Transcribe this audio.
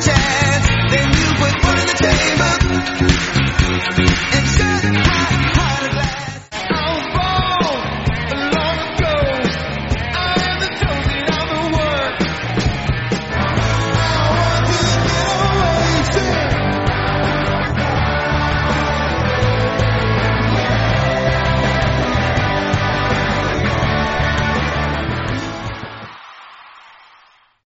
chance. Then you put one in the chamber. And